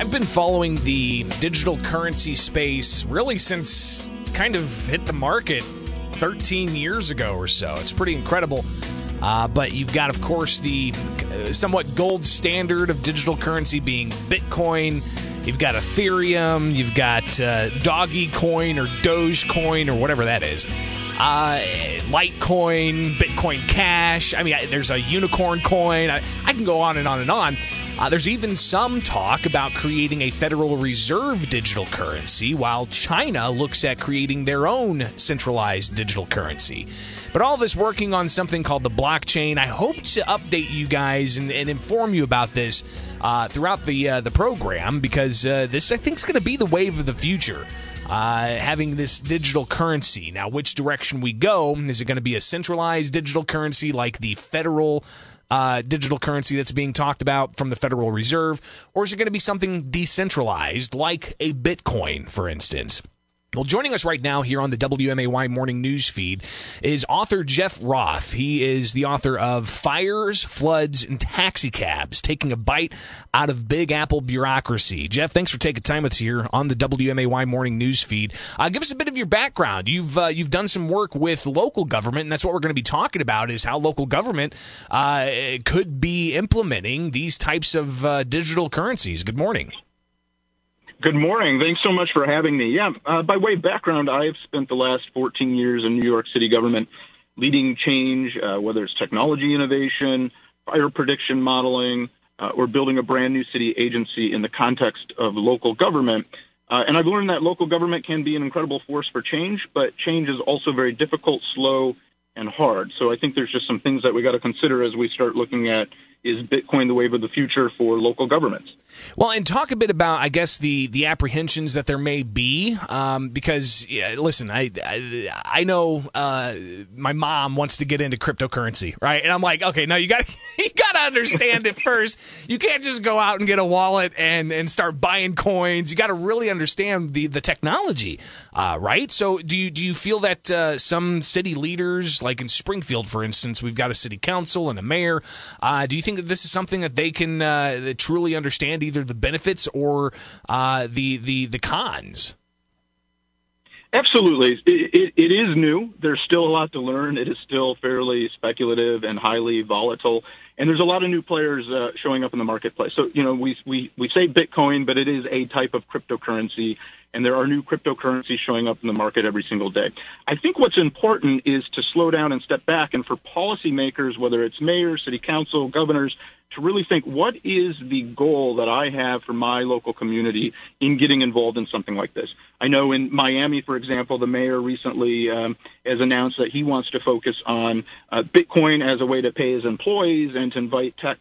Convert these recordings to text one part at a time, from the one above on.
I've been following the digital currency space really since kind of hit the market 13 years ago or so. It's pretty incredible. Uh, but you've got, of course, the uh, somewhat gold standard of digital currency being Bitcoin. You've got Ethereum. You've got uh, Doggy Coin or Dogecoin or whatever that is. Uh, Litecoin, Bitcoin Cash. I mean, there's a unicorn coin. I, I can go on and on and on. Uh, there's even some talk about creating a Federal Reserve digital currency, while China looks at creating their own centralized digital currency. But all this working on something called the blockchain. I hope to update you guys and, and inform you about this uh, throughout the uh, the program because uh, this I think is going to be the wave of the future. Uh, having this digital currency. Now, which direction we go? Is it going to be a centralized digital currency like the federal uh, digital currency that's being talked about from the Federal Reserve, or is it going to be something decentralized like a Bitcoin, for instance? Well, joining us right now here on the WMAY morning news feed is author Jeff Roth. He is the author of Fires, Floods, and Taxicabs, taking a bite out of Big Apple bureaucracy. Jeff, thanks for taking time with us here on the WMAY morning news feed. Uh, give us a bit of your background. You've uh, you've done some work with local government, and that's what we're going to be talking about: is how local government uh, could be implementing these types of uh, digital currencies. Good morning. Good morning. Thanks so much for having me. Yeah, uh, by way of background, I've spent the last 14 years in New York City government leading change, uh, whether it's technology innovation, fire prediction modeling, uh, or building a brand new city agency in the context of local government. Uh, and I've learned that local government can be an incredible force for change, but change is also very difficult, slow, and hard. So I think there's just some things that we got to consider as we start looking at is Bitcoin the wave of the future for local governments? Well, and talk a bit about, I guess, the the apprehensions that there may be, um, because yeah, listen, I I, I know uh, my mom wants to get into cryptocurrency, right? And I'm like, okay, now you got understand it first. You can't just go out and get a wallet and and start buying coins. You got to really understand the the technology, uh, right? So, do you do you feel that uh, some city leaders, like in Springfield, for instance, we've got a city council and a mayor. Uh, do you think think that this is something that they can uh, truly understand either the benefits or uh, the the the cons? Absolutely. It, it, it is new. There's still a lot to learn. It is still fairly speculative and highly volatile. And there's a lot of new players uh, showing up in the marketplace. So, you know, we, we, we say Bitcoin, but it is a type of cryptocurrency and there are new cryptocurrencies showing up in the market every single day. I think what's important is to slow down and step back, and for policymakers, whether it's mayors, city council, governors, to really think what is the goal that I have for my local community in getting involved in something like this. I know in Miami, for example, the mayor recently um, has announced that he wants to focus on uh, Bitcoin as a way to pay his employees and to invite tech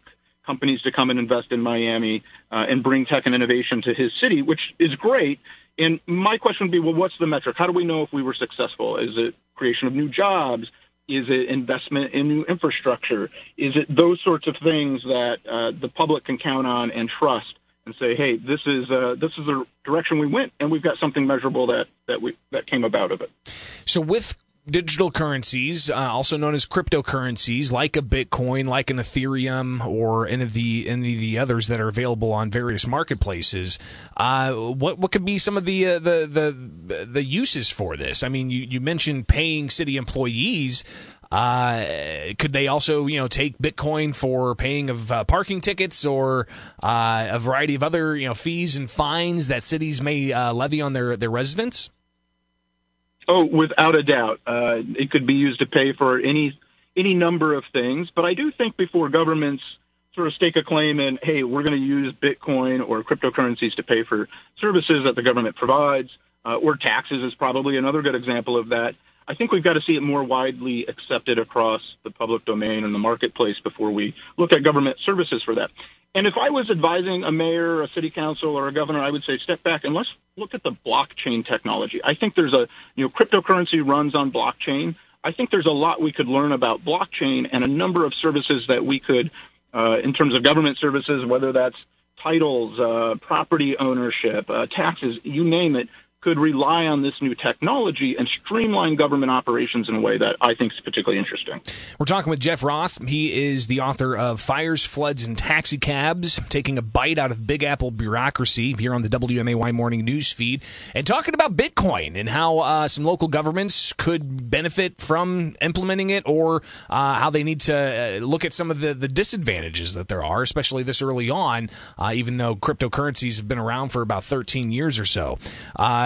companies to come and invest in Miami uh, and bring tech and innovation to his city, which is great. And my question would be, well, what's the metric? How do we know if we were successful? Is it creation of new jobs? Is it investment in new infrastructure? Is it those sorts of things that uh, the public can count on and trust and say, hey, this is uh, this is the direction we went, and we've got something measurable that that we that came about of it. So with digital currencies, uh, also known as cryptocurrencies, like a Bitcoin, like an Ethereum, or any of the any of the others that are available on various marketplaces. Uh, what what could be some of the, uh, the the the uses for this? I mean, you, you mentioned paying city employees. Uh, could they also, you know, take Bitcoin for paying of uh, parking tickets or uh, a variety of other, you know, fees and fines that cities may levy on their their residents? Oh, without a doubt, uh, it could be used to pay for any any number of things. But I do think before governments sort of stake a claim in, hey, we're going to use Bitcoin or cryptocurrencies to pay for services that the government provides, uh, or taxes is probably another good example of that. I think we've got to see it more widely accepted across the public domain and the marketplace before we look at government services for that. And if I was advising a mayor, a city council, or a governor, I would say step back and let's look at the blockchain technology. I think there's a, you know, cryptocurrency runs on blockchain. I think there's a lot we could learn about blockchain and a number of services that we could, uh, in terms of government services, whether that's titles, uh, property ownership, uh, taxes, you name it, could rely on this new technology and streamline government operations in a way that I think is particularly interesting. We're talking with Jeff Roth. He is the author of Fires, Floods, and Taxicabs, taking a bite out of Big Apple bureaucracy here on the WMAY morning news feed, and talking about Bitcoin and how uh, some local governments could benefit from implementing it or uh, how they need to uh, look at some of the, the disadvantages that there are, especially this early on, uh, even though cryptocurrencies have been around for about 13 years or so.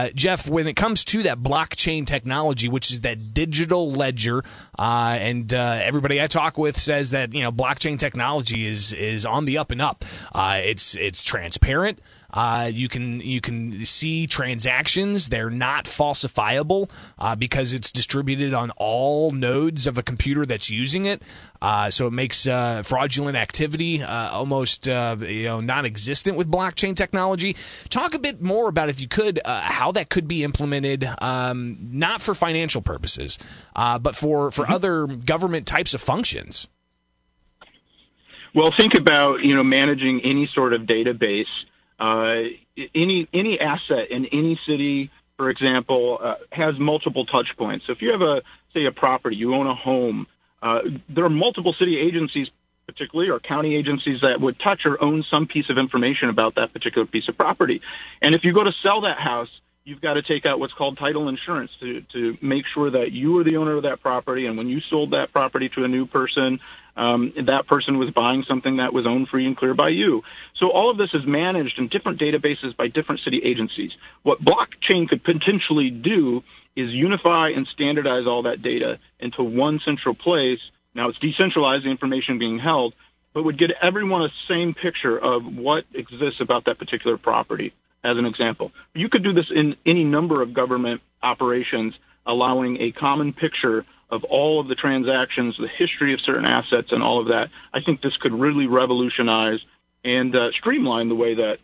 Uh, Jeff, when it comes to that blockchain technology, which is that digital ledger, uh, and uh, everybody I talk with says that you know blockchain technology is is on the up and up. Uh, it's it's transparent. Uh, you can you can see transactions; they're not falsifiable uh, because it's distributed on all nodes of a computer that's using it. Uh, so it makes uh, fraudulent activity uh, almost uh, you know non-existent with blockchain technology. Talk a bit more about, if you could, how that could be implemented, um, not for financial purposes, but for for mm-hmm. other government types of functions. Well, think about you know managing any sort of database uh, any any asset in any city, for example, uh, has multiple touch points. So if you have a say a property, you own a home, uh, there are multiple city agencies, particularly or county agencies that would touch or own some piece of information about that particular piece of property. And if you go to sell that house, you've got to take out what's called title insurance to, to make sure that you are the owner of that property. And when you sold that property to a new person, um, that person was buying something that was owned free and clear by you. So all of this is managed in different databases by different city agencies. What blockchain could potentially do is unify and standardize all that data into one central place. Now it's decentralized, the information being held, but would get everyone a same picture of what exists about that particular property as an example. You could do this in any number of government operations, allowing a common picture of all of the transactions, the history of certain assets, and all of that. I think this could really revolutionize and uh, streamline the way that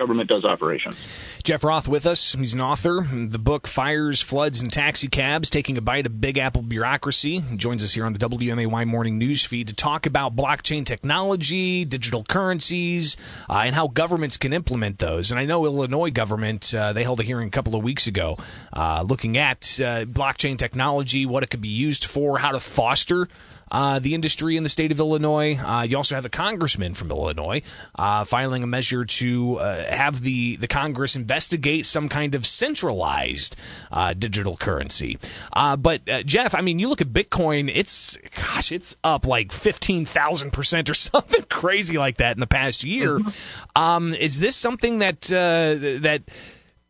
government does operations. Jeff Roth with us. He's an author. The book Fires, Floods, and Taxicabs, taking a bite of Big Apple bureaucracy. He joins us here on the WMAY morning news feed to talk about blockchain technology, digital currencies, uh, and how governments can implement those. And I know Illinois government, uh, they held a hearing a couple of weeks ago uh, looking at uh, blockchain technology, what it could be used for, how to foster uh, the industry in the state of Illinois. Uh, you also have a congressman from Illinois uh, filing a measure to uh, have the, the Congress investigate some kind of centralized uh, digital currency. Uh, but Jeff, I mean, you look at Bitcoin; it's gosh, it's up like fifteen thousand percent or something crazy like that in the past year. Mm-hmm. Um, is this something that that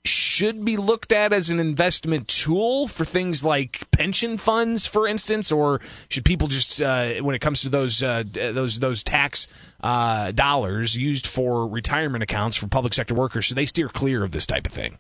should be looked at as an investment tool for things like pension funds, for instance, or should people just, uh, when it comes to those uh, those those tax uh, dollars used for retirement accounts for public sector workers, should they steer clear of this type of thing?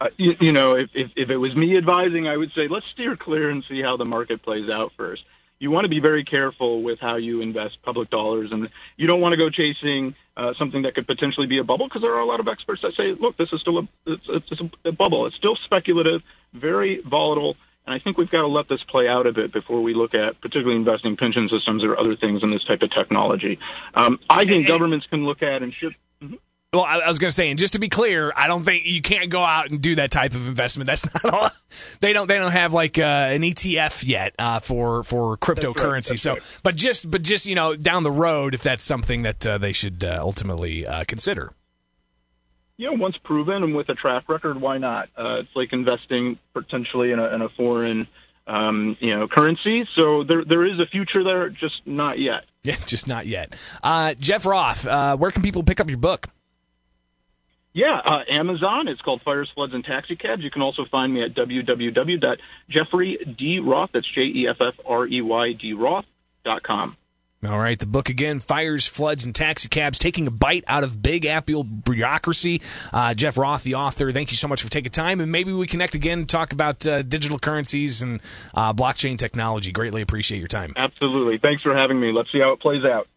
Uh, you, you, know, if, if if it was me advising, I would say let's steer clear and see how the market plays out first. You want to be very careful with how you invest public dollars, and you don't want to go chasing uh, something that could potentially be a bubble because there are a lot of experts that say, look, this is still a, it's, it's a bubble. It's still speculative, very volatile. I think we've got to let this play out a bit before we look at particularly investing pension systems or other things in this type of technology. Um, I think governments can look at and should. Mm-hmm. Well, I, was going to say, and just to be clear, I don't think you can't go out and do that type of investment. That's not all. They don't. They don't have like uh, an ETF yet uh, for for cryptocurrency. Right, so, right. but just but just you know down the road, if that's something that uh, they should uh, ultimately uh, consider. You know, once proven and with a track record, why not? Uh, it's like investing potentially in a, in a foreign, um, you know, currency. So there there is a future there, just not yet. Yeah, just not yet. Uh, Jeff Roth, uh, where can people pick up your book? Yeah, uh, Amazon. It's called Fires, Floods, and Taxicabs. You can also find me at www.jeffreydroth, that's J-E-F-F-R-E-Y-D Roth.com. All right, the book again, Fires, Floods, and Taxicabs, taking a bite out of big Apple bureaucracy. Uh, Jeff Roth, the author, thank you so much for taking time, and maybe we connect again and talk about uh, digital currencies and uh, blockchain technology. Greatly appreciate your time. Absolutely. Thanks for having me. Let's see how it plays out.